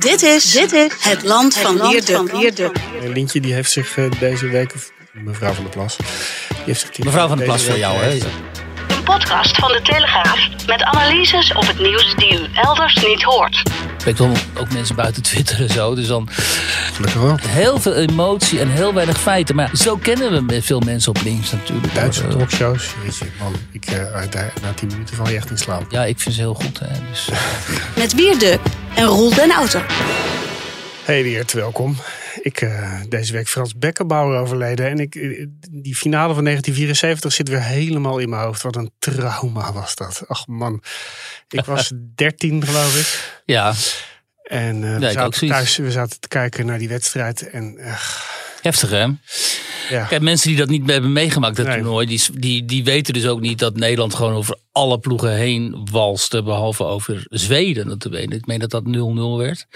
Dit is, dit is het land van Wierde. Lintje die heeft zich eh, deze week, of mevrouw van der Plas, die heeft zich Mevrouw van der Plas voor jou, week- hè? Een podcast van de Telegraaf met analyses op het nieuws die u elders niet hoort. Ik kom ook mensen buiten Twitter en zo. Dus dan Gelukkig wel. heel veel emotie en heel weinig feiten. Maar zo kennen we veel mensen op links natuurlijk. Duitse Eh, talkshows, weet je, man, ik, eh, daar- na tien minuten val je echt in slaap. Ja, ik vind ze heel goed. Hè. Dus, Met Wierde en Roel den Outer. Hey Weert, welkom. Ik, eh, deze week Frans Beckenbauer overleden. En ik, die finale van 1974 zit weer helemaal in mijn hoofd. Wat een trauma was dat. Ach man, ik was 13 geloof ik. ja, En eh, we, zaten thuis, we zaten te kijken naar die wedstrijd. En heftig hè. ja, Kijk, mensen die dat niet hebben meegemaakt, dat Nee. toernooi, die, die, die weten dus ook niet dat Nederland gewoon over alle ploegen heen walste. Behalve over Zweden. Dat Ik meen dat dat 0-0 werd.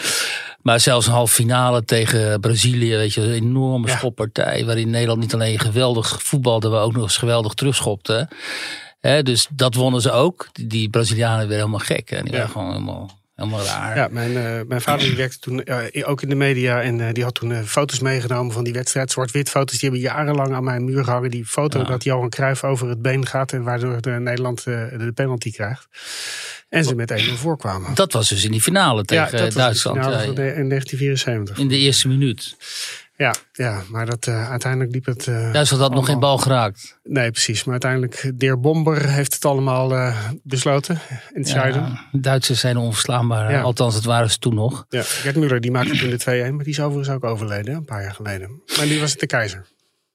Maar zelfs een halve finale tegen Brazilië, weet je, een enorme Ja. schoppartij. Waarin Nederland niet alleen geweldig voetbalde, maar ook nog eens geweldig terugschopte. Dus dat wonnen ze ook. Die, Brazilianen werden helemaal gek. En die Ja. waren gewoon helemaal, helemaal raar. Ja, mijn, eh, mijn vader die werkte toen eh, ook in de media en eh, die had toen foto's meegenomen van die wedstrijd. Zwart-wit foto's, die hebben jarenlang aan mijn muur gehangen. Die foto Ja. dat Johan Cruijff over het been gaat en waardoor de Nederland de penalty krijgt. En ze met 1-0 voorkwamen. Dat was dus in die finale tegen ja, Duitsland. ja, in 1974. in de eerste minuut. Ja, ja maar dat, eh, uiteindelijk liep het... eh, Duitsland had nog geen bal geraakt. Nee, precies. Maar uiteindelijk, de heer Bomber heeft het allemaal eh, besloten. Ja. Ja, Duitsers zijn onverslaanbaar. Ja. Althans, het waren ze toen nog. Gert Muller die maakte toen de 2-1, maar die is overigens ook overleden, een paar jaar geleden. Maar nu was het de keizer.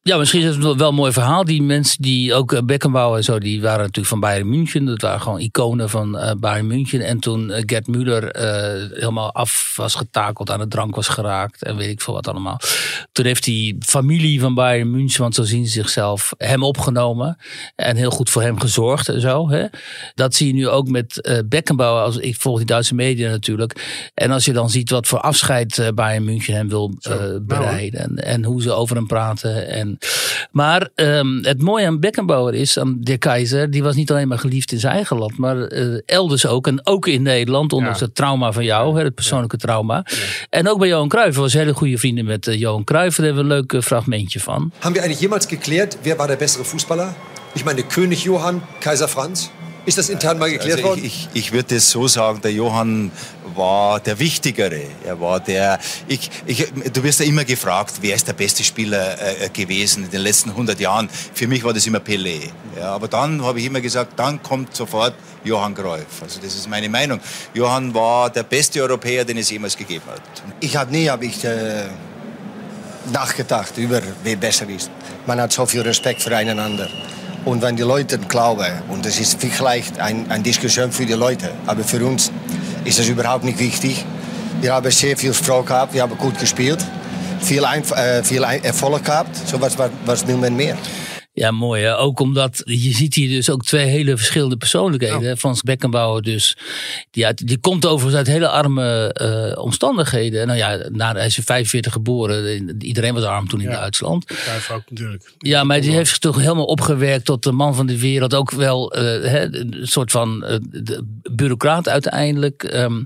Ja, misschien is het wel een mooi verhaal. Die mensen die ook eh, Beckenbauer en zo, die waren natuurlijk van Bayern München. Dat waren gewoon iconen van eh, Bayern München. En toen eh, Gerd Müller helemaal af was getakeld, aan de drank was geraakt en weet ik veel wat allemaal. Toen heeft die familie van Bayern München, want zo zien ze zichzelf, hem opgenomen. En heel goed voor hem gezorgd en zo. Hè. Dat zie je nu ook met eh, Beckenbauer. Als, ik volg die Duitse media natuurlijk. En als je dan ziet wat voor afscheid Bayern München hem wil nou, bereiden. En, en hoe ze over hem praten. En, maar ehm, het mooie aan Beckenbauer is, aan de keizer, die was niet alleen maar geliefd in zijn eigen land, maar eh, elders ook. En ook in Nederland, ondanks Ja. het trauma van jou, hè, het persoonlijke trauma. En ook bij Johan Cruijff. Hij was hele goede vrienden met eh, Johan Cruijff. Daar hebben we een leuk eh, fragmentje van. Haben wir eigentlich jemals geklärt, wer war der bessere Fußballer? Ich meine, König Johann, Kaiser Franz? Ist das intern mal geklärt Also worden? ich, ich, ich würde es so sagen, der Johann war der Wichtigere. Er war der. Ich, ich, du wirst ja immer gefragt, wer ist der beste Spieler äh, gewesen in den letzten 100 Jahren. Für mich war das immer Pelé. Ja, aber dann habe ich immer gesagt, dann kommt sofort Johann Cruyff. Also das ist meine Meinung. Johann war der beste Europäer, den es jemals gegeben hat. Ich habe nie hab ich, äh, nachgedacht über wer besser ist. Man hat so viel Respekt füreinander. Und wenn die Leute glauben, und das ist vielleicht ein, eine Diskussion für die Leute, aber für uns ist das überhaupt nicht wichtig. Wir haben sehr viel Freude gehabt, wir haben gut gespielt, viel, Einf äh, viel Ein- Erfolg gehabt. So was, was, was will man mehr? Ja, mooi. Hè? Ook omdat je ziet hier dus ook twee hele verschillende persoonlijkheden. Frans Beckenbauer dus. Die, uit, die komt overigens uit hele arme eh, omstandigheden. Nou ja, na, hij is in 45 geboren. Iedereen was arm toen in Ja. Duitsland. Cruijff ook natuurlijk. Ja, maar die heeft zich toch helemaal opgewerkt tot de man van de wereld. Ook wel eh, hè, een soort van eh, de bureaucraat uiteindelijk. Ehm,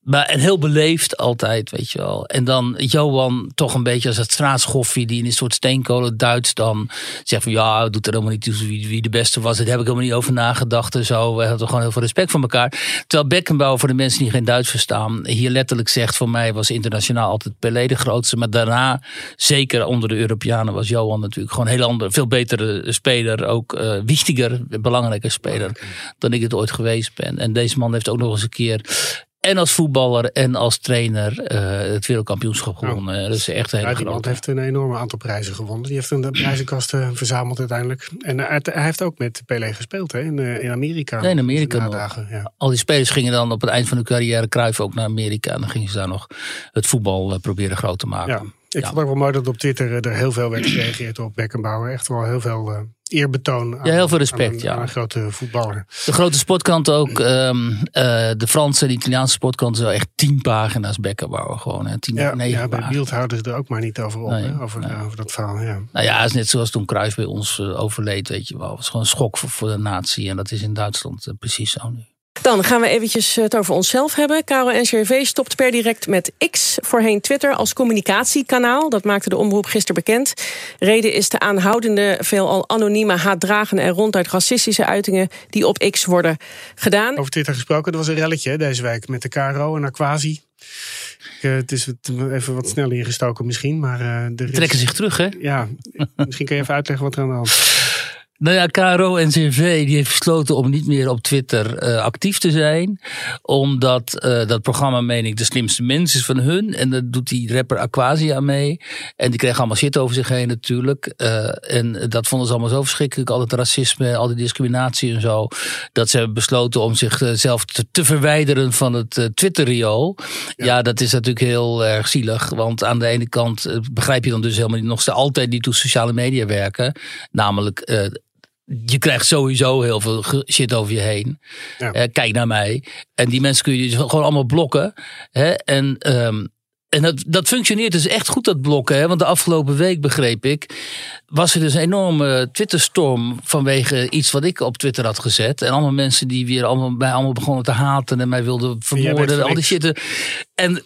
maar en heel beleefd altijd, weet je wel. En dan Johan toch een beetje als het straatschoffie die in een soort steenkolen Duits dan zegt van ja, doet er helemaal niet toe wie, wie de beste was. Daar heb ik helemaal niet over nagedacht en zo. We hadden gewoon heel veel respect voor elkaar. Terwijl Beckenbauer, voor de mensen die geen Duits verstaan, hier letterlijk zegt voor mij was internationaal altijd Pelé de grootste. Maar daarna, zeker onder de Europeanen, was Johan natuurlijk gewoon een heel ander, veel betere speler. Ook eh wichtiger, belangrijker speler dan ik het ooit geweest ben. En deze man heeft ook nog eens een keer en als voetballer en als trainer eh, het wereldkampioenschap gewonnen. Dat is echt een hele Ja, die grote. heeft een enorm aantal prijzen gewonnen. Die heeft een prijzenkast eh, verzameld uiteindelijk. En hij, hij heeft ook met Pelé gespeeld hè, in, eh, in Amerika. Nee, in Amerika dagen, ja. Al die spelers gingen dan op het eind van hun carrière Cruijff ook naar Amerika. En dan gingen ze daar nog het voetbal eh, proberen groot te maken. Ja, ik Ja. vond ook wel mooi dat op Twitter eh, er heel veel werd gereageerd op Beckenbauer. Echt wel heel veel eh, eerbetoon. Aan, Ja, heel veel respect, aan ja. aan een grote voetballer. De grote sportkant ook. ehm, eh, de Franse en de Italiaanse sportkant is wel echt tien pagina's Beckenbauer. Gewoon, hè. Tien, Ja, negen ja, bij. Beeld houden ze er ook maar niet over op. Nee, hè, over, nee. over dat verhaal, ja. Nou ja, het is net zoals toen Cruijff bij ons eh, overleed, weet je wel. Het was gewoon een schok voor, voor de natie. En dat is in Duitsland eh, precies zo nu. Dan gaan we eventjes het over onszelf hebben. KRO-NCRV stopt per direct met X, voorheen Twitter, als communicatiekanaal. Dat maakte de omroep gisteren bekend. Reden is de aanhoudende, veelal anonieme haatdragende en ronduit racistische uitingen die op X worden gedaan. Over Twitter gesproken, er was een relletje hè, deze week met de KRO en Aquasi. Ik, eh, het is even wat sneller ingestoken misschien, maar eh, er is- Trekken zich terug, hè? Ja, misschien kun je even uitleggen wat er aan de hand is. Nou ja, KRO en CV die heeft besloten om niet meer op Twitter eh, actief te zijn. Omdat eh, dat programma, meen ik, de slimste mens is van hun. En daar doet die rapper Aquasia mee. En die kreeg allemaal shit over zich heen natuurlijk. Eh, en dat vonden ze allemaal zo verschrikkelijk. Al het racisme, al die discriminatie en zo. Dat ze hebben besloten om zichzelf te, te verwijderen van het Twitter-riool. Ja. dat is natuurlijk heel erg zielig. Want aan de ene kant begrijp je dan dus helemaal niet, nog steeds altijd niet hoe sociale media werken. Namelijk... je krijgt sowieso heel veel shit over je heen. Ja. Eh, kijk naar mij. En die mensen kun je dus gewoon allemaal blokken. Hè? En, ehm, en dat, dat functioneert dus echt goed, dat blokken. Hè? Want de afgelopen week, begreep ik, was er dus een enorme Twitterstorm vanwege iets wat ik op Twitter had gezet. En allemaal mensen die weer allemaal, mij allemaal begonnen te haten en mij wilden vermoorden. Al die shit. En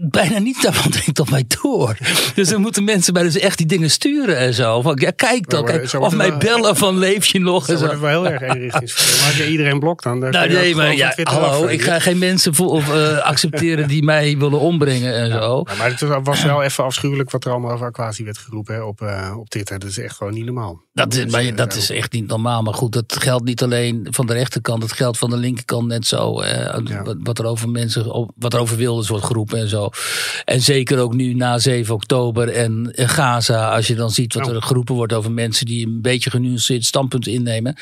bijna niet daarvan dringt op mij door. Dus dan moeten mensen mij dus echt die dingen sturen en zo. Van, ja, kijk dan. Kijk, of mij bellen van leef je nog. Dat wordt wel heel erg eenrichtingsverkeer. Maar als je iedereen blokt dan, dan Nou nee, maar ja, hallo, af, ik ga geen mensen voor, of, eh, accepteren die mij willen ombrengen en zo. Maar het was wel even afschuwelijk wat er allemaal over Aquasi werd geroepen hè, op, eh, op Twitter. Dat is echt gewoon niet normaal. Dat is, maar eh, dat is echt niet normaal. Maar goed, dat geldt niet alleen van de rechterkant. Dat geldt van de linkerkant net zo. eh, Ja. wat, er over mensen, wat er over Wilders wordt geroepen en zo. En zeker ook nu na 7 oktober en Gaza. Als je dan ziet wat Nou. er geroepen wordt over mensen die een beetje genuanceerd standpunt innemen.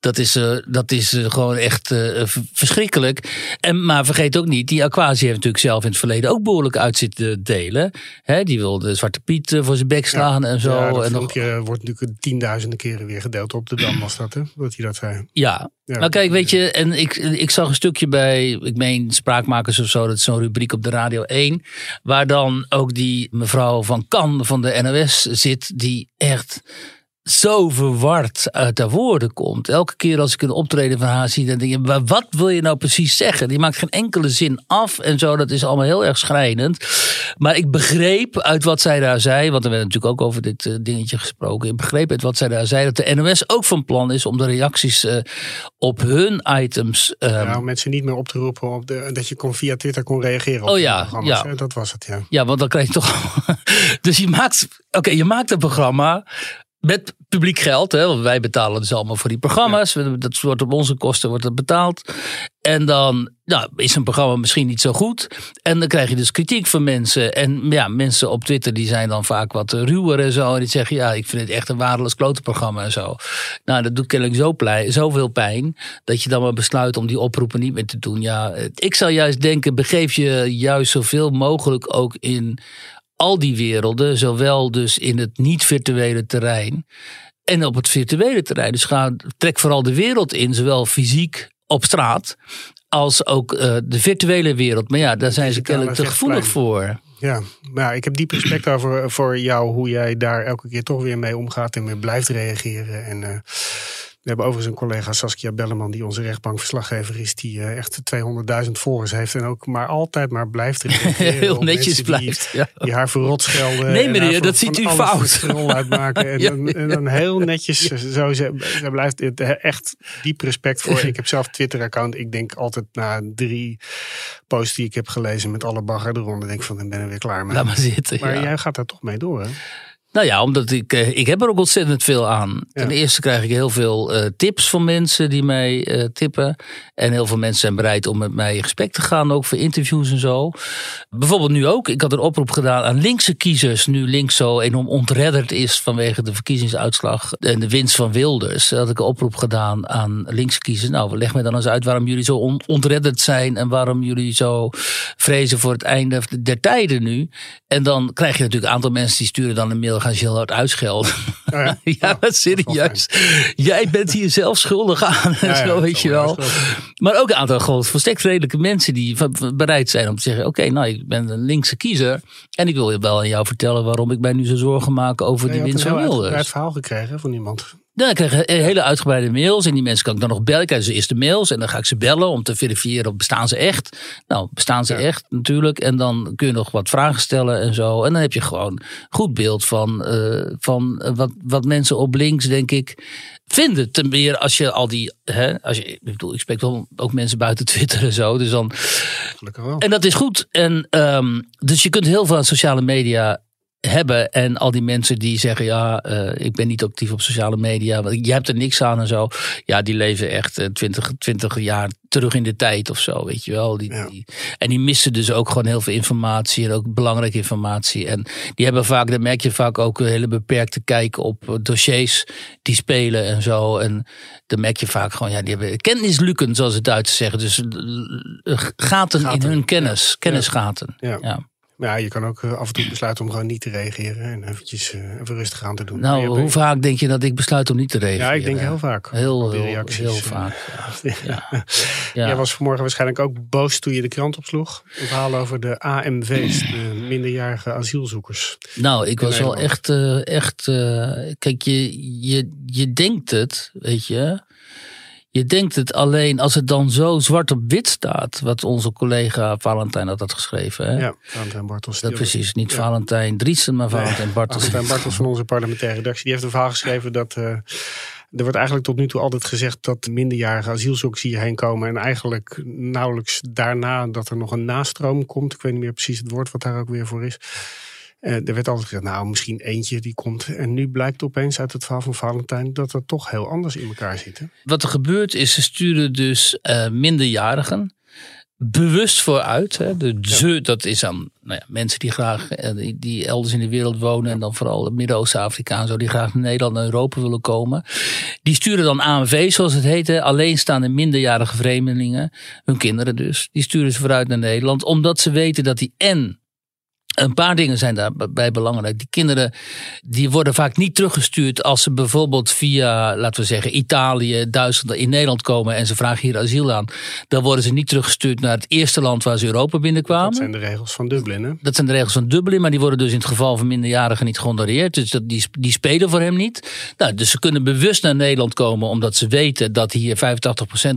Dat is, eh, dat is eh, gewoon echt eh, verschrikkelijk. En, maar vergeet ook niet, die Aquasi heeft natuurlijk zelf in het verleden ook behoorlijk uit zitten delen. Hè, die wilde Zwarte Piet voor zijn bek slaan en zo. Ja, dat en nog, wordt natuurlijk tienduizenden keren weer gedeeld op de Dam was dat, hè? Dat hij dat zei. Ja. Ja. nou kijk, weet je, en ik, ik zag een stukje bij, ik meen Spraakmakers of zo, dat is zo'n rubriek op de Radio 1, waar dan ook die mevrouw van Kan van de NOS zit, die echt zo verward uit haar woorden komt. Elke keer als ik een optreden van haar zie, dan denk ik, "Maar wat wil je nou precies zeggen? Die maakt geen enkele zin af en zo, dat is allemaal heel erg schrijnend. Maar ik begreep uit wat zij daar zei, want er werd natuurlijk ook over dit eh, dingetje gesproken. Ik begreep uit wat zij daar zei, dat de NOS ook van plan is om de reacties eh, op hun items. Ja, om mensen niet meer op te roepen op de, dat je kon via Twitter kon reageren op Oh ja, ja. hè? Dat was het, ja. Ja, want dan krijg je toch. dus je maakt. Oké, je maakt een programma. Met publiek geld, hè, want wij betalen dus allemaal voor die programma's. Dat wordt op onze kosten wordt dat betaald. En dan nou, is een programma misschien niet zo goed. En dan krijg je dus kritiek van mensen. En ja, mensen op Twitter die zijn dan vaak wat ruwer en zo. En die zeggen, ja, ik vind het echt een waardeloos klote programma en zo. Nou, dat doet kennelijk zo plei, zoveel pijn. Dat je dan maar besluit om die oproepen niet meer te doen. Ja, ik zou juist denken, begeef je juist zoveel mogelijk ook in al die werelden, zowel dus in het niet-virtuele terrein en op het virtuele terrein. Dus ga, trek vooral de wereld in, zowel fysiek op straat als ook eh, de virtuele wereld. Maar ja, daar zijn ze kennelijk te gevoelig voor. Ja, maar ja, ik heb diep respect over, voor jou, hoe jij daar elke keer toch weer mee omgaat en weer blijft reageren. En eh, we hebben overigens een collega, Saskia Belleman, die onze rechtbankverslaggever is, die eh, echt 200.000 volgers heeft en ook maar altijd maar blijft. Heel netjes mensen die- blijft. Ja. Die haar verrot schelden. Nee, en meneer, dat ziet u fout. uitmaken. En, Ja, dan, en dan heel netjes, zo, ze, ze blijft het echt diep respect voor. Ik heb zelf Twitter-account. Ik denk altijd na drie posts die ik heb gelezen met alle bagger eronder, denk ik van, dan ben ik weer klaar mee. Laat maar zitten. Maar jij gaat daar toch mee door, hè? Nou ja, omdat ik, eh, ik heb er ook ontzettend veel aan. Ten eerste krijg ik heel veel uh, tips van mensen die mij uh, tippen. En heel veel mensen zijn bereid om met mij in gesprek te gaan, ook voor interviews en zo. Bijvoorbeeld nu ook. Ik had een oproep gedaan aan linkse kiezers. Nu links zo enorm ontredderd is vanwege de verkiezingsuitslag en de winst van Wilders. Had ik een oproep gedaan aan linkse kiezers. Nou, leg me dan eens uit waarom jullie zo on ontredderd zijn. En waarom jullie zo vrezen voor het einde der tijden nu. En dan krijg je natuurlijk een aantal mensen die sturen dan een mail gaan hard uitschelden. Oh ja, ja oh, serieus. Jij bent hier zelf schuldig aan. Zo weet je wel. Maar ook een aantal gewoon volstrekt redelijke mensen die bereid zijn om te zeggen: Oké, nou, ik ben een linkse kiezer. En ik wil je wel aan jou vertellen waarom ik mij nu zo zorgen maak over die winst van Wilders. Ik heb verhaal gekregen van iemand. Dan krijg ik hele uitgebreide mails. En die mensen kan ik dan nog bellen. Ik krijg ze eerst de mails. En dan ga ik ze bellen om te verifiëren of bestaan ze echt. Nou, bestaan ze echt natuurlijk. En dan kun je nog wat vragen stellen en zo. En dan heb je gewoon goed beeld van, uh, van wat, wat mensen op links, denk ik, vinden. Ten meer als je al die. Hè, als je, ik bedoel, ik spreek wel ook mensen buiten Twitter en zo. Dus dan. Gelukkig wel. En dat is goed. En um, dus je kunt heel veel aan sociale media hebben. En al die mensen die zeggen, ja, uh, ik ben niet actief op sociale media. Want je hebt er niks aan en zo. Ja, die leven echt uh, 20, 20 jaar terug in de tijd of zo, weet je wel. Die, ja. die, en die missen dus ook gewoon heel veel informatie en ook belangrijke informatie. En die hebben vaak, dan merk je vaak ook een hele beperkte kijk op eh, dossiers die spelen en zo. En dan merk je vaak gewoon, ja, die hebben kennisluken, zoals het Duitsers zeggen. Dus uh, gaten, gaten, in hun kennis, ja. kennisgaten. ja. ja. Ja, je kan ook eh, af en toe besluiten om gewoon niet te reageren en eventjes uh, even rustig aan te doen. Nou, hoe vaak denk je dat ik besluit om niet te reageren? Ja, ik denk heel vaak. Heel, heel, heel, vaak. Ja. ja. ja. Jij was vanmorgen waarschijnlijk ook boos toen je de krant opsloeg. Een verhaal over de AMV's, de minderjarige asielzoekers. Nou, ik was wel echt, uh, echt. Uh, kijk, je, je, je denkt het, weet je. Je denkt het alleen als het dan zo zwart op wit staat. Wat onze collega Valentijn had, had geschreven. Hè? Ja, Valentijn Bartels. Dat precies. Niet ja. Valentijn Driesen, maar Valentijn Bartels. Valentijn Bartels van onze parlementaire redactie. Die heeft een verhaal geschreven dat... Uh, er wordt eigenlijk tot nu toe altijd gezegd dat minderjarige asielzoekers hierheen komen. En eigenlijk nauwelijks daarna dat er nog een nastroom komt. Ik weet niet meer precies het woord wat daar ook weer voor is. Uh, er werd altijd gezegd, nou misschien eentje die komt. En nu blijkt opeens uit het verhaal van Valentijn dat het toch heel anders in elkaar zit. Hè? Wat er gebeurt is, ze sturen dus uh, minderjarigen bewust vooruit. Hè. De ze, dat is dan nou ja, mensen die graag die, die, elders in de wereld wonen. En dan vooral Midden-Oost-Afrika en zo. Die graag naar Nederland en Europa willen komen. Die sturen dan ANV, zoals het heet. Alleenstaande minderjarige vreemdelingen. Hun kinderen dus. Die sturen ze vooruit naar Nederland. Omdat ze weten dat die en een paar dingen zijn daarbij belangrijk. Die kinderen die worden vaak niet teruggestuurd als ze bijvoorbeeld via, laten we zeggen, Italië, Duitsland in Nederland komen en ze vragen hier asiel aan. Dan worden ze niet teruggestuurd naar het eerste land waar ze Europa binnenkwamen. Dat zijn de regels van Dublin, hè? Dat zijn de regels van Dublin, maar die worden dus in het geval van minderjarigen niet gehonoreerd. Dus dat, die, die spelen voor hem niet. Nou, dus ze kunnen bewust naar Nederland komen omdat ze weten dat hier 85%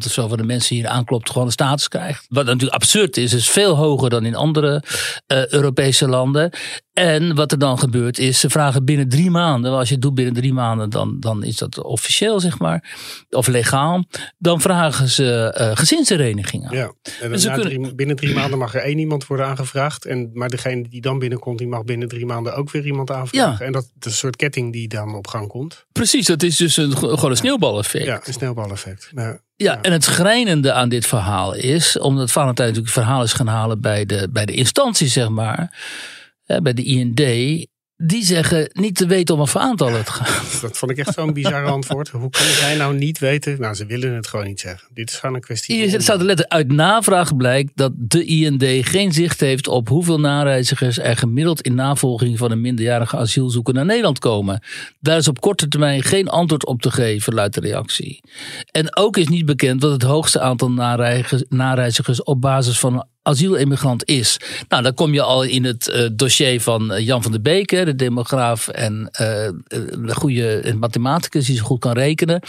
of zo van de mensen hier aanklopt gewoon een status krijgt. Wat natuurlijk absurd is, is veel hoger dan in andere uh, Europese landen. En wat er dan gebeurt is, ze vragen binnen drie maanden. Als je het doet binnen drie maanden, dan, dan is dat officieel, zeg maar. Of legaal. Dan vragen ze uh, gezinsherenigingen. Ja, en dan kunnen... drie, binnen drie maanden mag er één iemand worden aangevraagd. En, maar degene die dan binnenkomt, die mag binnen drie maanden ook weer iemand aanvragen. Ja. En dat is een soort ketting die dan op gang komt. Precies, dat is dus een, gewoon een sneeuwbaleffect. Ja, een sneeuwbaleffect. Ja. Ja, en het schrijnende aan dit verhaal is, omdat Valentijn natuurlijk het verhaal is gaan halen bij de, bij de instantie, zeg maar, bij de IND, die zeggen niet te weten om een aantal het gaat. Dat vond ik echt zo'n bizar antwoord. Hoe kan jij nou niet weten? Nou, ze willen het gewoon niet zeggen. Dit is gewoon een kwestie. Hier staat er letterlijk uit navraag blijkt dat de IND geen zicht heeft op hoeveel nareizigers er gemiddeld in navolging van een minderjarige asielzoeker naar Nederland komen. Daar is op korte termijn geen antwoord op te geven, luidt de reactie. En ook is niet bekend wat het hoogste aantal nareizigers op basis van asielemigrant is. Nou, dan kom je al in het uh, dossier van uh, Jan van der Beek, de demograaf en uh, de goede mathematicus die zo goed kan rekenen.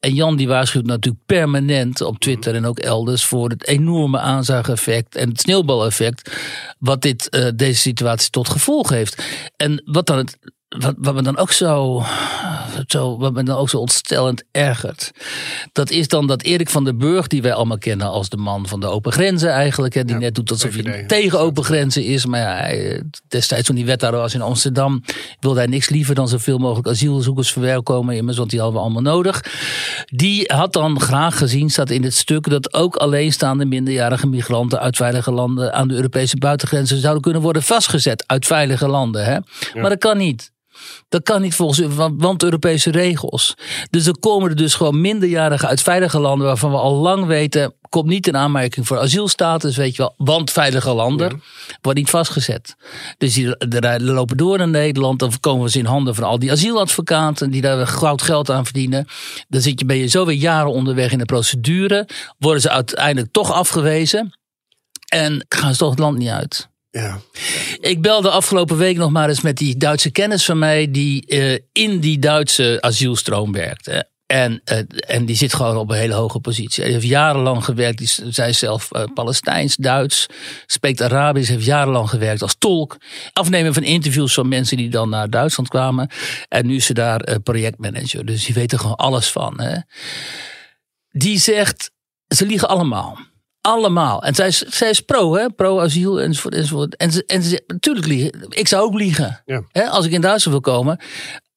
En Jan die waarschuwt natuurlijk permanent op Twitter en ook elders voor het enorme aanzuigeffect en het sneeuwbaleffect wat dit, deze situatie tot gevolg heeft. En wat dan het wat, wat me dan ook zo zo, wat me dan ook zo ontstellend ergert. Dat is dan dat Erik van der Burg, die wij allemaal kennen als de man van de open grenzen eigenlijk. Hè, die net doet alsof hij tegen open grenzen is. Maar ja, hij, destijds toen hij wethouder was in Amsterdam, wilde hij niks liever dan zoveel mogelijk asielzoekers verwelkomen. Immers, want die hadden we allemaal nodig. Die had dan graag gezien, staat in het stuk, dat ook alleenstaande minderjarige migranten uit veilige landen aan de Europese buitengrenzen zouden kunnen worden vastgezet uit veilige landen. Hè? Maar dat kan niet. Dat kan niet volgens want, want Europese regels. Dus er komen er dus gewoon minderjarigen uit veilige landen waarvan we al lang weten, komt niet in aanmerking voor asielstatus, weet je wel, want veilige landen wordt niet vastgezet. Dus die die lopen door in Nederland, dan komen ze in handen van al die asieladvocaten die daar goud geld aan verdienen. Dan zit je, ben je zo weer jaren onderweg in de procedure, worden ze uiteindelijk toch afgewezen en gaan ze toch het land niet uit. Ja. Ik belde afgelopen week nog maar eens met die Duitse kennis van mij die eh, in die Duitse asielstroom werkte. En, eh, en die zit gewoon op een hele hoge positie. Hij heeft jarenlang gewerkt. Die, zij zelf eh, Palestijns, Duits, spreekt Arabisch. Heeft jarenlang gewerkt als tolk. Afnemen van interviews van mensen die dan naar Duitsland kwamen. En nu is ze daar projectmanager. Dus die weet er gewoon alles van. Hè. Die zegt, ze liegen allemaal. Allemaal. En zij is, zij is pro, hè? Pro-asiel enzovoort. enzovoort. En, ze, en ze natuurlijk liegen. Ik zou ook liegen. Ja. Hè? Als ik in Duitsland wil komen.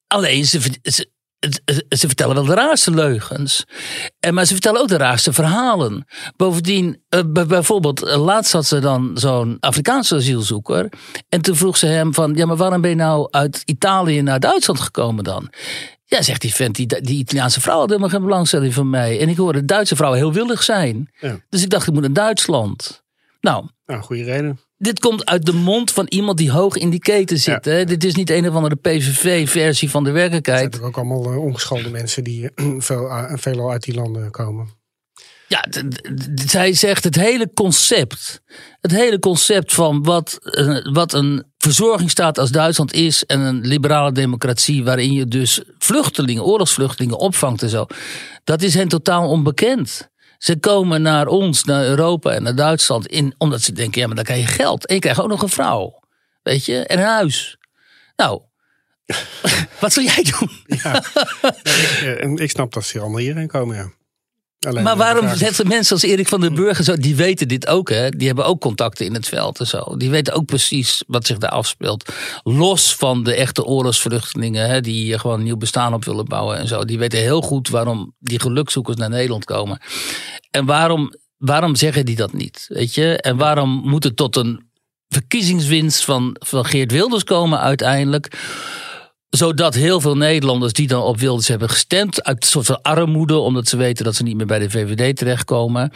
Alleen, ze, ze, vertellen wel de raarste leugens. En, maar ze vertellen ook de raarste verhalen. Bovendien, eh, bij- bijvoorbeeld, eh, laatst had ze dan zo'n Afrikaanse asielzoeker. En toen vroeg ze hem van, ja, maar waarom ben je nou uit Italië naar Duitsland gekomen dan? Ja, zegt die vent, die, die Italiaanse vrouw had helemaal geen belangstelling van mij. En ik hoorde Duitse vrouwen heel willig zijn. Ja. Dus ik dacht, ik moet naar Duitsland. Nou, Nou, goede reden. dit komt uit de mond van iemand die hoog in die keten zit. Ja. Hè? Dit is niet een of andere PVV-versie van de Het zijn werkelijkheid. ook allemaal eh, ongeschoolde mensen die eh, veel, uh, veelal uit die landen komen. Ja, zij zegt het hele concept. Het hele concept van wat, eh, wat een verzorgingsstaat als Duitsland is. En een liberale democratie waarin je dus vluchtelingen, oorlogsvluchtelingen opvangt en zo. Dat is hen totaal onbekend. Ze komen naar ons, naar Europa en naar Duitsland. In, omdat ze denken, ja maar dan krijg je geld. En je krijgt ook nog een vrouw. Weet je, en een huis. Nou, wat zou jij doen? Eh, en ik snap dat ze allemaal hierheen komen, ja. Alleen, Maar waarom zetten mensen als Erik van den Burger zo, die weten dit ook, hè? Die hebben ook contacten in het veld en zo. Die weten ook precies wat zich daar afspeelt. Los van de echte oorlogsvluchtelingen, hè, die hier gewoon een nieuw bestaan op willen bouwen en zo. Die weten heel goed waarom die gelukzoekers naar Nederland komen. En waarom, waarom zeggen die dat niet? Weet je? En waarom moet het tot een verkiezingswinst van, van Geert Wilders komen uiteindelijk? Zodat heel veel Nederlanders die dan op Wilders hebben gestemd, uit een soort van armoede, omdat ze weten dat ze niet meer bij de VVD terechtkomen,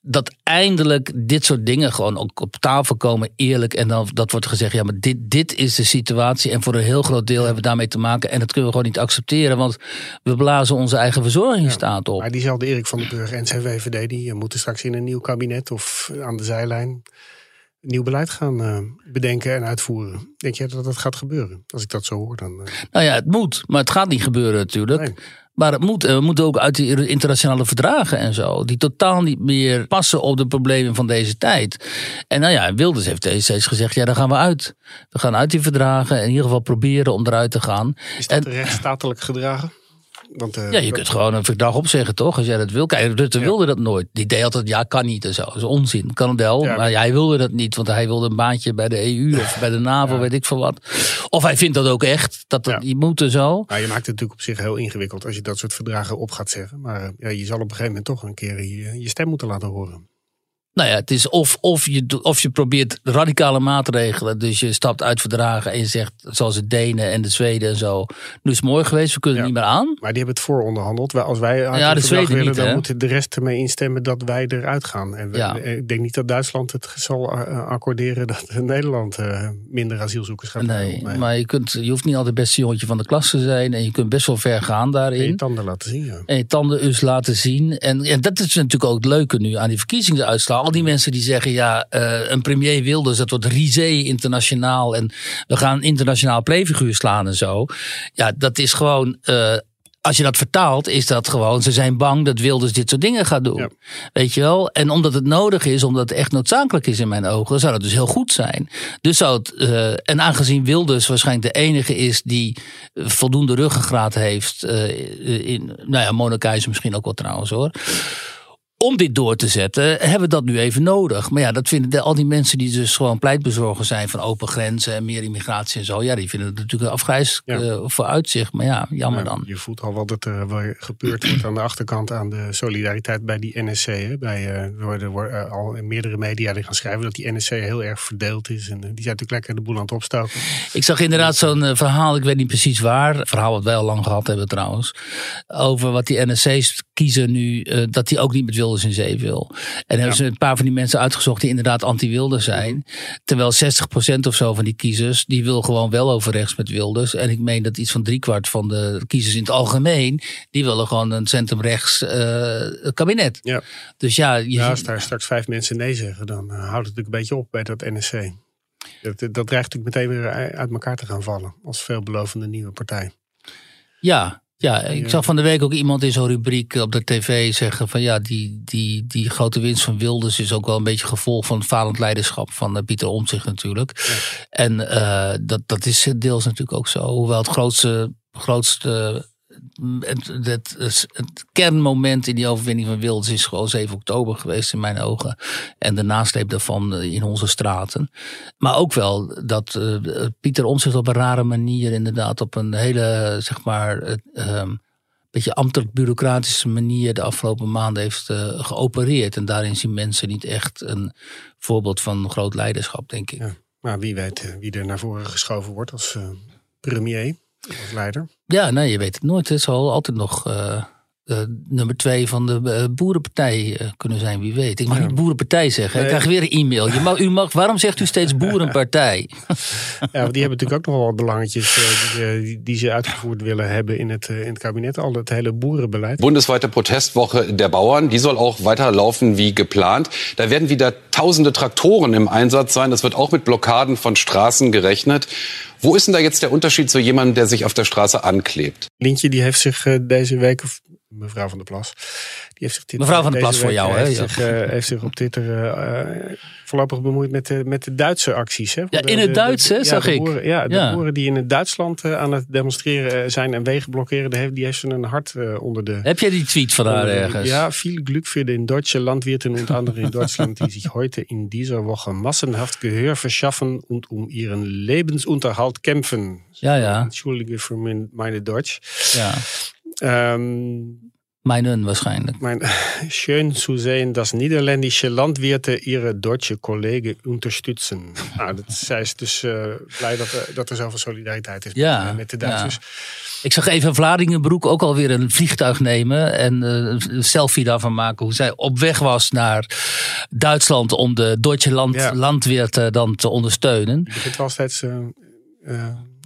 dat eindelijk dit soort dingen gewoon ook op tafel komen, eerlijk. En dan dat wordt gezegd, ja, maar dit, dit is de situatie. En voor een heel groot deel hebben we daarmee te maken. En dat kunnen we gewoon niet accepteren, want we blazen onze eigen verzorgingsstaat op. Maar diezelfde Erik van den Burg en zijn VVD, die eh, moeten straks in een nieuw kabinet of aan de zijlijn nieuw beleid gaan eh, bedenken en uitvoeren. Denk jij dat dat gaat gebeuren? Als ik dat zo hoor, dan. eh, Nou ja, het moet, maar het gaat niet gebeuren natuurlijk. Nee. Maar het moet, en we moeten ook uit die internationale verdragen en zo, die totaal niet meer passen op de problemen van deze tijd. En nou ja, Wilders heeft steeds gezegd, ja, daar gaan we uit. We gaan uit die verdragen en in ieder geval proberen om eruit te gaan. is dat En- rechtsstatelijk gedragen? Want, eh, Ja, je kunt gewoon een verdrag opzeggen, toch? Als jij dat wil. Kijk, Rutte wilde dat nooit. Die deed altijd, ja, kan niet en zo. Dat is onzin. Kan wel, Ja. maar hij wilde dat niet. Want hij wilde een baantje bij de EU of bij de NAVO, weet ik veel wat. Of hij vindt dat ook echt, dat dat Ja. niet moet en zo. Nou, je maakt het natuurlijk op zich heel ingewikkeld als je dat soort verdragen op gaat zeggen. Maar eh, ja, je zal op een gegeven moment toch een keer je, je stem moeten laten horen. Nou ja, het is of, of, je, of je probeert radicale maatregelen. Dus je stapt uit verdragen en je zegt, zoals de Denen en de Zweden en zo. Nu is het mooi geweest, we kunnen Ja. niet meer aan. Maar die hebben het vooronderhandeld. Wij- Als wij uit Ja, de Zweden willen, niet, dan hè? moet de rest ermee instemmen dat wij eruit gaan. En we- Ja. ik denk niet dat Duitsland het zal eh, accorderen dat Nederland eh, minder asielzoekers gaat Nee, opnemen. maar je, kunt, je hoeft niet altijd het beste jongetje van de klas te zijn. En je kunt best wel ver gaan En daarin. je tanden laten zien, ja. En je tanden eens laten zien. En, en dat is natuurlijk ook het leuke nu aan die verkiezingsuitslag. Al die mensen die zeggen, ja, eh, een premier Wilders, dat wordt risé internationaal. En we gaan internationaal playfiguur slaan en zo. Ja, dat is gewoon eh, als je dat vertaalt, is dat gewoon, ze zijn bang dat Wilders dit soort dingen gaat doen. Ja. Weet je wel? En omdat het nodig is, omdat het echt noodzakelijk is in mijn ogen, zou dat dus heel goed zijn. Dus zou het, eh, en aangezien Wilders waarschijnlijk de enige is die voldoende ruggengraat heeft, in, nou ja, Mona Keizer misschien ook wel trouwens hoor. Om dit door te zetten, hebben we dat nu even nodig. Maar ja, dat vinden de, al die mensen die dus gewoon pleitbezorger zijn van open grenzen en meer immigratie en zo. Ja, die vinden het natuurlijk een afgrijs Ja. eh, vooruitzicht. Maar ja, jammer Ja, dan. Je voelt al wat dat er wel gebeurd wordt aan de achterkant aan de solidariteit bij die NSC. Hè? Bij, eh, er worden, worden, eh, al in meerdere media die gaan schrijven dat die NSC heel erg verdeeld is. En eh, die zijn natuurlijk lekker de boel aan het opstoken. Ik zag inderdaad zo'n eh, verhaal, ik weet niet precies waar. Verhaal wat wij al lang gehad hebben trouwens. Over wat die NSC's kiezen nu, eh, dat die ook niet met Wilders in zee wil. En hebben ze een paar van die mensen uitgezocht die inderdaad anti-Wilder zijn. Terwijl 60% of zo van die kiezers, die wil gewoon wel over rechts met Wilders. En ik meen dat iets van driekwart van de kiezers in het algemeen, die willen gewoon een centrumrechts eh kabinet. Ja. Dus ja, je Ja, als daar straks vijf mensen nee zeggen, dan eh, houdt het natuurlijk een beetje op bij dat NSC. Dat, dat dreigt natuurlijk meteen weer uit elkaar te gaan vallen. Als veelbelovende nieuwe partij. Ja, ja, ik zag van de week ook iemand in zo'n rubriek op de tv zeggen van ja, die, die, die grote winst van Wilders is ook wel een beetje gevolg van het falend leiderschap van eh, Pieter Omtzigt natuurlijk. En eh, dat, dat is deels natuurlijk ook zo. Hoewel het grootste, grootste het, het, het, kernmoment in die overwinning van Wilders is gewoon 7 oktober geweest in mijn ogen. En de nasleep daarvan eh, in onze straten. Maar ook wel dat eh, Pieter Omtzigt op een rare manier inderdaad op een hele, zeg maar, eh, ehm, beetje ambtelijk bureaucratische manier de afgelopen maanden heeft eh, geopereerd. En daarin zien mensen niet echt een voorbeeld van groot leiderschap, denk ik. Maar wie weet wie er naar voren geschoven wordt als premier, leider. Ja, nee, je weet het nooit. Het zal altijd nog eh, nummer twee van de eh, boerenpartij eh, kunnen zijn, wie weet. Ik mag Ja. niet boerenpartij zeggen. Ik krijg weer een e-mail. Je mag, u mag, waarom zegt u steeds boerenpartij? Ja, want die hebben natuurlijk ook nog wel wat belangetjes eh, die, eh, die, die ze uitgevoerd willen hebben in het, eh, in het kabinet. Al het hele boerenbeleid. Bundesweite Protestwoche der Bauern, die soll auch weiterlaufen wie geplant. Da werden wieder tausende Traktoren im Einsatz sein. Das wird auch mit Blockaden von Straßen gerechnet. Wo ist denn da jetzt der Unterschied zu jemandem, der sich auf der Straße anklebt? Lintje die heeft zich eh, deze week, mevrouw van der Plas, die heeft zich dit, Mevrouw van der deze Plas voor jou, hè? Heeft, Ja. zich, eh, heeft zich op Twitter eh, eh, voorlopig bemoeid met de, met de Duitse acties. Hè? Ja, De- in het de- Duits, de- hè, ja, zag de ik. Boeren, ja, de Ja. boeren die in het Duitsland aan het demonstreren zijn en wegen blokkeren, die heeft, die heeft ze een hart onder de... Heb jij die tweet van haar onder de- ergens? Ja, viel Glück für den deutschen Landwirten und andere in Deutschland, die sich heute in dieser Woche massenhaft Gehör verschaffen und um ihren Lebensunterhalt kämpfen. Ja, ja. Entschuldige für meine Deutsch. ja. Ähm, Mijnen waarschijnlijk. mein, schön zu sehen, dass niederländische Landwirte ihre deutsche Kollegen unterstützen. nou, dat, zij is dus eh, blij dat er, dat er zoveel solidariteit is Ja, met, met de Duitsers. Ik zag even Vladingenbroek ook alweer een vliegtuig nemen en eh, een selfie daarvan maken. Hoe zij op weg was naar Duitsland om de Deutsche Land, Ja. Dan te ondersteunen. Begint wel steeds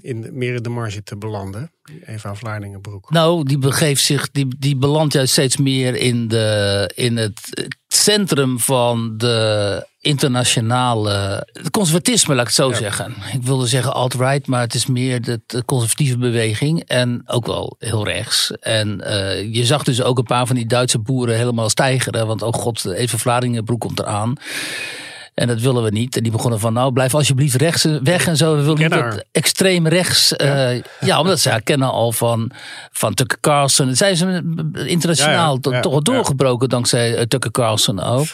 in meer de marge te belanden. Eva Vlaardingenbroek. Nou, die begeeft zich, die, die belandt juist steeds meer in, de, in het centrum van de internationale het conservatisme, laat ik het zo Ja. zeggen. Ik wilde zeggen alt-right, maar het is meer de, de conservatieve beweging en ook wel heel rechts. En eh, je zag dus ook een paar van die Duitse boeren helemaal stijgeren, want oh god, even Vlaardingenbroek komt eraan. En dat willen we niet. En die begonnen van, nou blijf alsjeblieft rechts weg en zo. We willen niet dat extreem rechts. eh, ja. omdat ze haar kennen al van, van Tucker Carlson. En Zijn ze internationaal Ja, ja, to- ja, toch wel ja. doorgebroken dankzij eh, Tucker Carlson ook.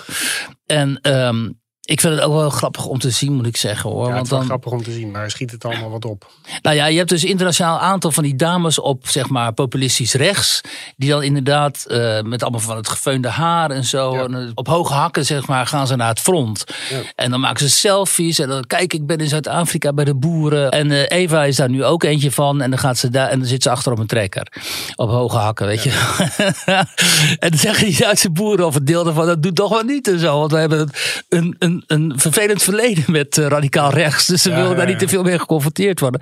En ehm, ik vind het ook wel grappig om te zien, moet ik zeggen hoor. Ja, het is dan, grappig om te zien, maar schiet het allemaal wat op. nou ja, je hebt dus een internationaal aantal van die dames op, zeg maar, populistisch rechts. Die dan inderdaad eh, met allemaal van het gefeunde haar en zo. Ja. En, eh, op hoge hakken, zeg maar, gaan ze naar het front. Ja. En dan maken ze selfies. En dan kijk, ik ben in Zuid-Afrika bij de boeren. En eh, Eva is daar nu ook eentje van. En dan gaat ze daar en dan zit ze achter op een trekker. Op hoge hakken, weet je. en dan zeggen die Duitse boeren of een deel daarvan, dat doet toch wel niet en zo. Want we hebben een, een, een vervelend verleden met eh, radicaal rechts. Dus ze Ja, willen daar niet te veel mee geconfronteerd worden.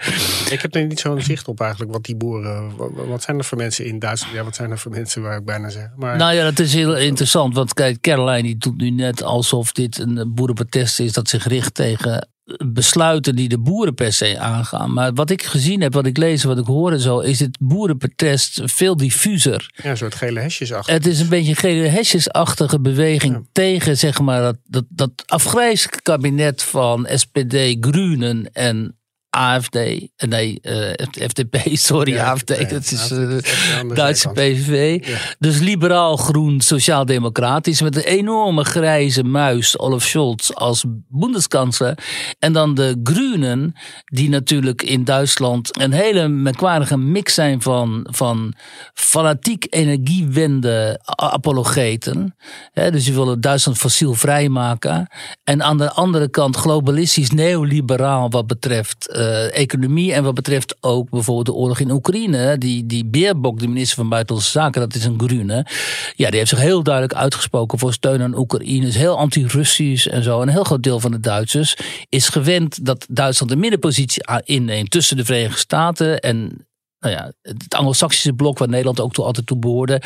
Ik heb er niet zo'n zicht op eigenlijk wat die boeren. Wat, wat zijn er voor mensen in Duitsland? Ja, wat zijn er voor mensen waar ik bijna zeg. Maar Nou ja, dat is heel interessant. Want kijk, Caroline die doet nu net alsof dit een boerenprotest is dat zich richt tegen besluiten die de boeren per se aangaan. Maar wat ik gezien heb, wat ik lees, wat ik hoor en zo, is het boerenprotest veel diffuser. Ja, een soort gele hesjes achter. Het is een beetje een gele hesjesachtige beweging tegen zeg maar, dat, dat, dat afgrijzelijke kabinet van SPD, Groenen en AFD, eh, nee, uh, FDP, sorry, Ja, AFD, dat is ja, eh, dat is echt een andere Duitse. PVV. Ja. Dus liberaal, groen, sociaal-democratisch, met een enorme grijze muis, Olaf Scholz, als bondskansler. En dan de Groenen, die natuurlijk in Duitsland een hele merkwaardige mix zijn van, van fanatiek energiewende apologeten. Hè, dus die willen Duitsland fossielvrij maken. En aan de andere kant globalistisch neoliberaal wat betreft eh, economie en wat betreft ook bijvoorbeeld de oorlog in Oekraïne. Die, die Beerbok, de minister van Buitenlandse Zaken, dat is een groene. Ja, die heeft zich heel duidelijk uitgesproken voor steun aan Oekraïne. Is heel anti-Russisch en zo. En een heel groot deel van de Duitsers is gewend dat Duitsland een middenpositie inneemt tussen de Verenigde Staten en nou ja, het Anglo-Saxische blok, waar Nederland ook toe, altijd toe behoorde.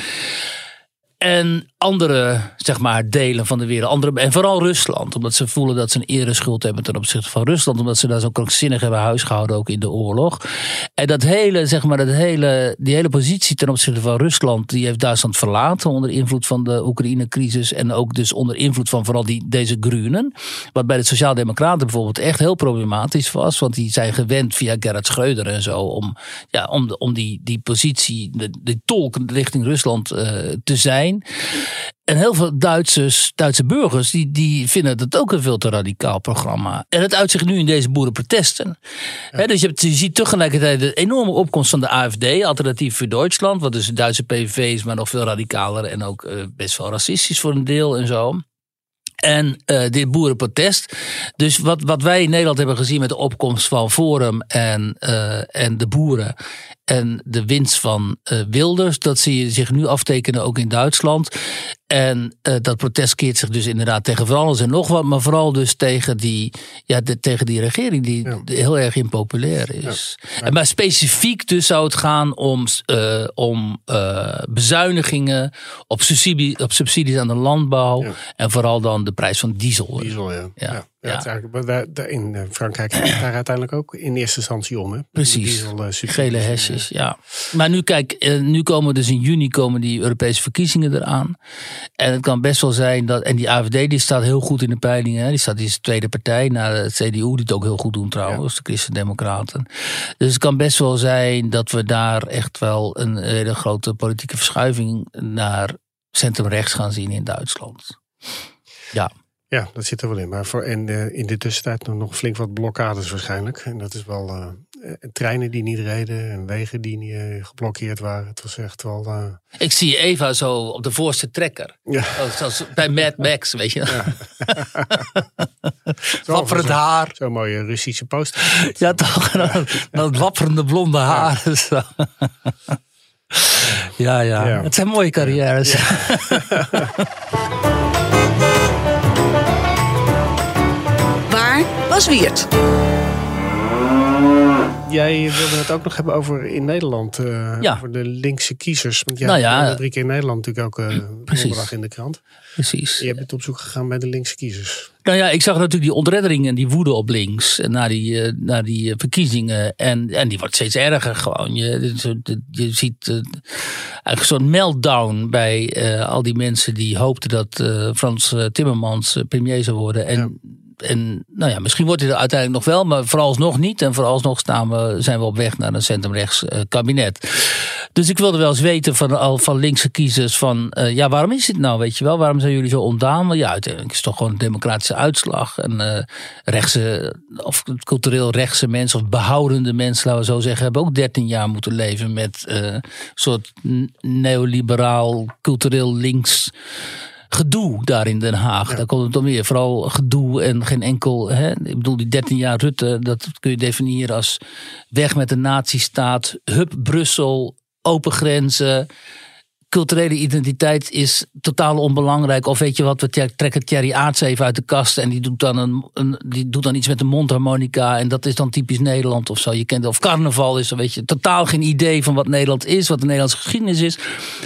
En andere, zeg maar, delen van de wereld. Andere, en vooral Rusland. Omdat ze voelen dat ze een ereschuld hebben ten opzichte van Rusland. Omdat ze daar zo krankzinnig hebben huisgehouden ook in de oorlog. En dat hele, zeg maar, dat hele, die hele positie ten opzichte van Rusland. Die heeft Duitsland verlaten onder invloed van de Oekraïne-crisis. En ook dus onder invloed van vooral die, deze Groenen. Wat bij de Sociaaldemocraten bijvoorbeeld echt heel problematisch was. Want die zijn gewend via Gerhard Schreuder en zo. Om, ja, om, de, om die, die positie, de, die tolk richting Rusland eh, te zijn. En heel veel Duitsers, Duitse burgers, die, die vinden het ook een veel te radicaal programma. En het uitzicht nu in deze boerenprotesten. Dus je, hebt, je ziet tegelijkertijd de enorme opkomst van de AFD, Alternatief voor Duitsland. Wat dus een Duitse PVV is, maar nog veel radicaler en ook eh, best wel racistisch voor een deel en zo. En eh, dit boerenprotest. Dus wat, wat wij in Nederland hebben gezien met de opkomst van Forum en, eh, en de boeren. En de winst van eh, Wilders, dat zie je zich nu aftekenen ook in Duitsland. En eh, dat protest keert zich dus inderdaad tegen van alles en nog wat. Maar vooral dus tegen die, ja, de, tegen die regering die Ja. heel erg impopulair is. En maar specifiek dus zou het gaan om, eh, om bezuinigingen op, subsidie, op subsidies aan de landbouw. En vooral dan de prijs van diesel. Diesel, ja. Ja. eigenlijk- in eh, Frankrijk gaat het daar uiteindelijk ook in eerste instantie om. Hè? Precies. Eh. Gele hesjes, ja. Maar nu kijk, eh, nu komen dus in juni komen die Europese verkiezingen eraan. En het kan best wel zijn dat, en die AFD die staat heel goed in de peilingen. hè. Die staat die is de tweede partij na het CDU, die het ook heel goed doen trouwens, de Christen-Democraten. Dus het kan best wel zijn dat we daar echt wel een hele grote politieke verschuiving naar centrum-rechts gaan zien in Duitsland. Ja. Ja, dat zit er wel in. Maar voor, en eh, in de tussentijd nog- flink wat blokkades waarschijnlijk. En dat is wel eh, eh, treinen die niet reden en wegen die niet, geblokkeerd waren. Het was echt wel... Ik zie Eva zo op de voorste trekker. ja. Oh, Zoals bij Mad Max, weet je. Zo, Wapperend haar. Zo'n mooie Russische poster. Ja, toch? Dat, dat wapperende blonde haar. Ja, ja, Ja. Het zijn mooie carrières. Was Wiert? Jij wilde het ook nog hebben over in Nederland. eh, Ja. Over de linkse kiezers. Want jij Nou ja. drie keer in Nederland natuurlijk ook eh Precies. donderdag in de krant. Precies. Je bent op zoek gegaan bij de linkse kiezers. Nou ja, ik zag natuurlijk die ontreddering en die woede op links. En na die, eh, na die verkiezingen. En, en die wordt steeds erger gewoon. Je, je ziet eh, eigenlijk zo'n meltdown bij eh, al die mensen die hoopten dat eh, Frans Timmermans premier zou worden. En, en nou ja, misschien wordt hij er uiteindelijk nog wel, maar vooralsnog niet. En vooralsnog staan we, zijn we op weg naar een centrumrechts eh, kabinet. Dus ik wilde wel eens weten van, al van linkse kiezers van, eh, ja, waarom is dit nou, weet je wel? Waarom zijn jullie zo ontdaan? Want ja, uiteindelijk is het toch gewoon een democratische uitslag. En eh, rechtse, of cultureel rechtse mensen, of behoudende mensen, laten we zo zeggen, hebben ook 13 jaar moeten leven met een soort neoliberaal, cultureel links gedoe daar in Den Haag. Daar komt het om weer. Vooral gedoe en geen enkel. Hè, ik bedoel, die 13 jaar Rutte, dat kun je definiëren als weg met de nazistaat, hub Brussel, open grenzen. Culturele identiteit is totaal onbelangrijk. Of weet je wat, we trekken Thierry Aarts even uit de kast en die doet dan, een, die doet dan iets met een mondharmonica. En dat is dan typisch Nederland of zo. Je kent, of carnaval is, weet je, totaal geen idee van wat Nederland is, wat de Nederlandse geschiedenis is,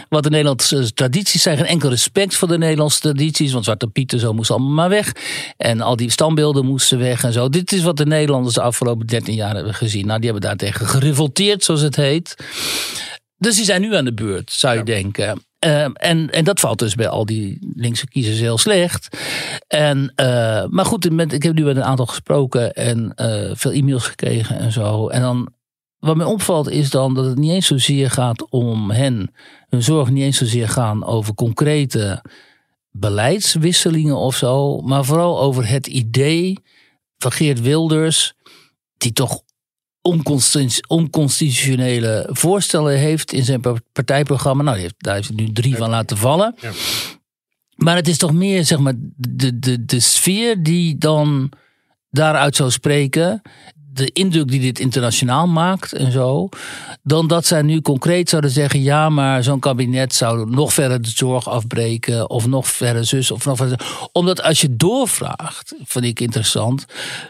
wat de Nederlandse tradities zijn. Geen enkel respect voor de Nederlandse tradities, want Zwarte Pieten zo moest allemaal maar weg. En al die standbeelden moesten weg en zo. Dit is wat de Nederlanders de afgelopen 13 jaar hebben gezien. Nou, die hebben daartegen gerevolteerd, zoals het heet. Dus die zijn nu aan de beurt, zou je denken. Ehm, en, en dat valt dus bij al die linkse kiezers heel slecht. En, uh, maar goed, met, ik heb nu met een aantal gesproken en uh, veel e-mails gekregen en zo. En dan, wat mij opvalt is dan dat het niet eens zozeer gaat om hen. Hun zorgen niet eens zozeer gaan over concrete beleidswisselingen of zo. Maar vooral over het idee van Geert Wilders, die toch onconstitutionele voorstellen heeft in zijn partijprogramma. Nou, heeft, daar heeft hij nu drie van laten vallen. Ja. Maar het is toch meer, zeg maar, de, de, de sfeer die dan daaruit zou spreken de indruk die dit internationaal maakt en zo. Dan dat zij nu concreet zouden zeggen: ja, maar zo'n kabinet zou nog verder de zorg afbreken. Of nog verder zus. Of nog verder. Omdat als je doorvraagt, vind ik interessant.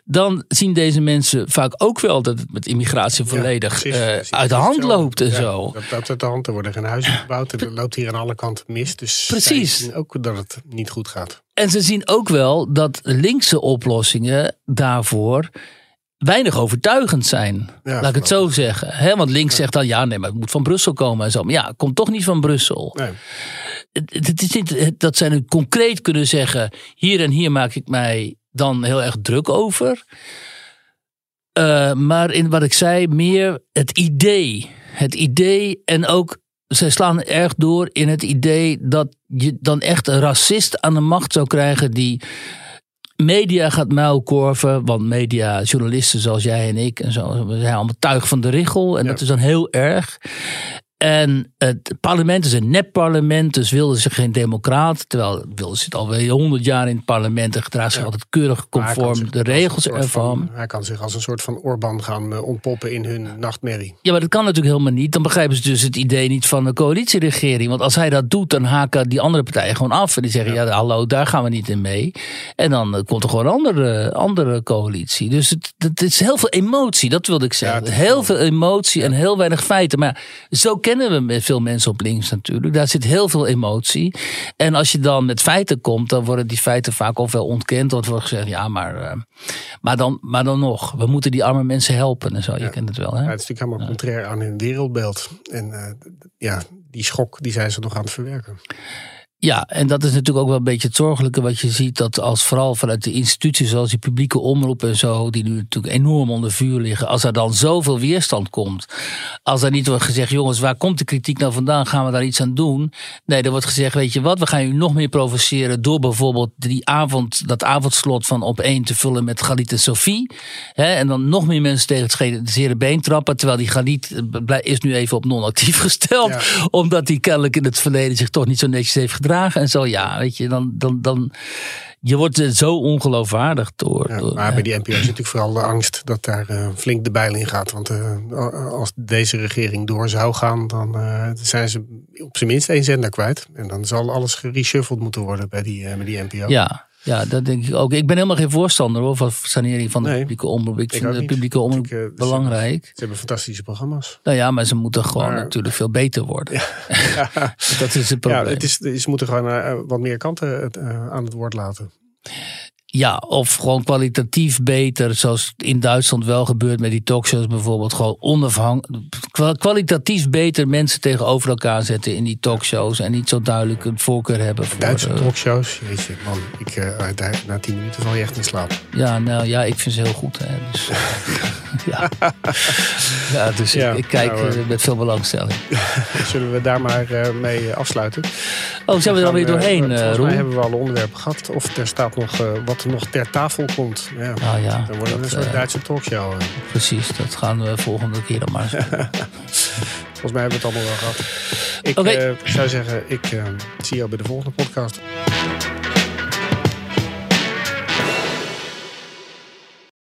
Dan zien deze mensen vaak ook wel dat het met immigratie volledig ja, uh, uit de hand loopt en ja, zo. Dat uit de hand. Er worden geen huizen gebouwd. Er loopt hier aan alle kanten mis. Dus Precies. zien ook dat het niet goed gaat. En ze zien ook wel dat linkse oplossingen daarvoor weinig overtuigend zijn. laat ik het zo zeggen. He, want links zegt dan, ja, nee, maar het moet van Brussel komen en zo. Maar ja, het komt toch niet van Brussel. Nee. Het, het, is niet dat zij nu concreet kunnen zeggen, hier en hier maak ik mij dan heel erg druk over. Uh, maar in wat ik zei, meer het idee. Het idee en ook zij slaan erg door in het idee dat je dan echt een racist aan de macht zou krijgen die media gaat muilkorven. Want media, journalisten zoals jij en ik en zo, we zijn allemaal tuig van de richel. En dat is dan heel erg. En het parlement is een nep-parlement, dus wilde zich geen democraat. Terwijl wilde zit alweer honderd jaar in het parlement en gedraagt zich altijd keurig conform de regels ervan. hij kan zich als een soort van Orbán gaan uh, ontpoppen in hun nachtmerrie. Ja, maar dat kan natuurlijk helemaal niet. Dan begrijpen ze dus het idee niet van de coalitieregering. Want als hij dat doet, dan haken die andere partijen gewoon af. En die zeggen, ja, hallo, daar gaan we niet in mee. En dan uh, komt er gewoon een andere, andere coalitie. Dus het, het, is heel veel emotie, dat wilde ik zeggen. heel veel emotie en heel weinig feiten. Maar zo kennen we met veel mensen op links natuurlijk. Daar zit heel veel emotie. En als je dan met feiten komt, dan worden die feiten vaak of wel ontkend. Of wordt gezegd, ja, maar, uh, maar, dan, maar dan nog. We moeten die arme mensen helpen en zo. Je kent het wel, hè? Ja, het is natuurlijk helemaal ja. contrair aan hun wereldbeeld. En uh, ja, die schok, die zijn ze nog aan het verwerken. Ja, en dat is natuurlijk ook wel een beetje het zorgelijke wat je ziet. Dat als vooral vanuit de instituties zoals die publieke omroep en zo, die nu natuurlijk enorm onder vuur liggen. Als er dan zoveel weerstand komt. Als er niet wordt gezegd, jongens, waar komt de kritiek nou vandaan? Gaan we daar iets aan doen? Nee, er wordt gezegd, weet je wat, we gaan u nog meer provoceren door bijvoorbeeld die avond, dat avondslot van op één te vullen met Galit en Sophie. Hè, en dan nog meer mensen tegen het zere been trappen. Terwijl die Galit is nu even op non-actief gesteld. Omdat hij kennelijk in het verleden zich toch niet zo netjes heeft gedaan en zo. Ja, weet je, dan, dan, dan je wordt zo ongeloofwaardig door. Ja, door maar bij die NPO is natuurlijk vooral de angst dat daar uh, flink de bijl in gaat. Want uh, als deze regering door zou gaan, dan uh, zijn ze op zijn minst één zender kwijt. En dan zal alles gereshuffeld moeten worden bij die, bij die NPO. Ja, ja, dat denk ik ook. Ik ben helemaal geen voorstander hoor, van sanering van de nee, publieke omroep. Ik, ik vind de publieke omroep ik, belangrijk. Ze, hebben fantastische programma's. Nou ja, maar ze moeten gewoon natuurlijk veel beter worden. Ja. dat is het probleem. Ja, het is, ze moeten gewoon uh, wat meer kanten uh, aan het woord laten. Ja, of gewoon kwalitatief beter, zoals in Duitsland wel gebeurt met die talkshows bijvoorbeeld. Gewoon onafhankelijk, kwalitatief beter mensen tegenover elkaar zetten in die talkshows. En niet zo duidelijk een voorkeur hebben voor... Duitse uh, talkshows? Jeetje, man, ik, uh, daar, na tien minuten val je echt in slaap. Ja, nou ja, ik vind ze heel goed. Hè, dus, ja. ja, dus ja, ik, ik, kijk nou, met veel belangstelling. Zullen we daar maar mee afsluiten? Oh, zijn we er alweer doorheen, mij hebben we alle onderwerpen gehad. Of er staat nog wat er nog ter tafel komt. Ja. Nou ja, dan wordt het een soort Duitse talkshow. Precies, dat gaan we volgende keer dan maar Volgens mij hebben we het allemaal wel gehad. Ik okay. uh, zou zeggen, ik uh, zie jou bij de volgende podcast.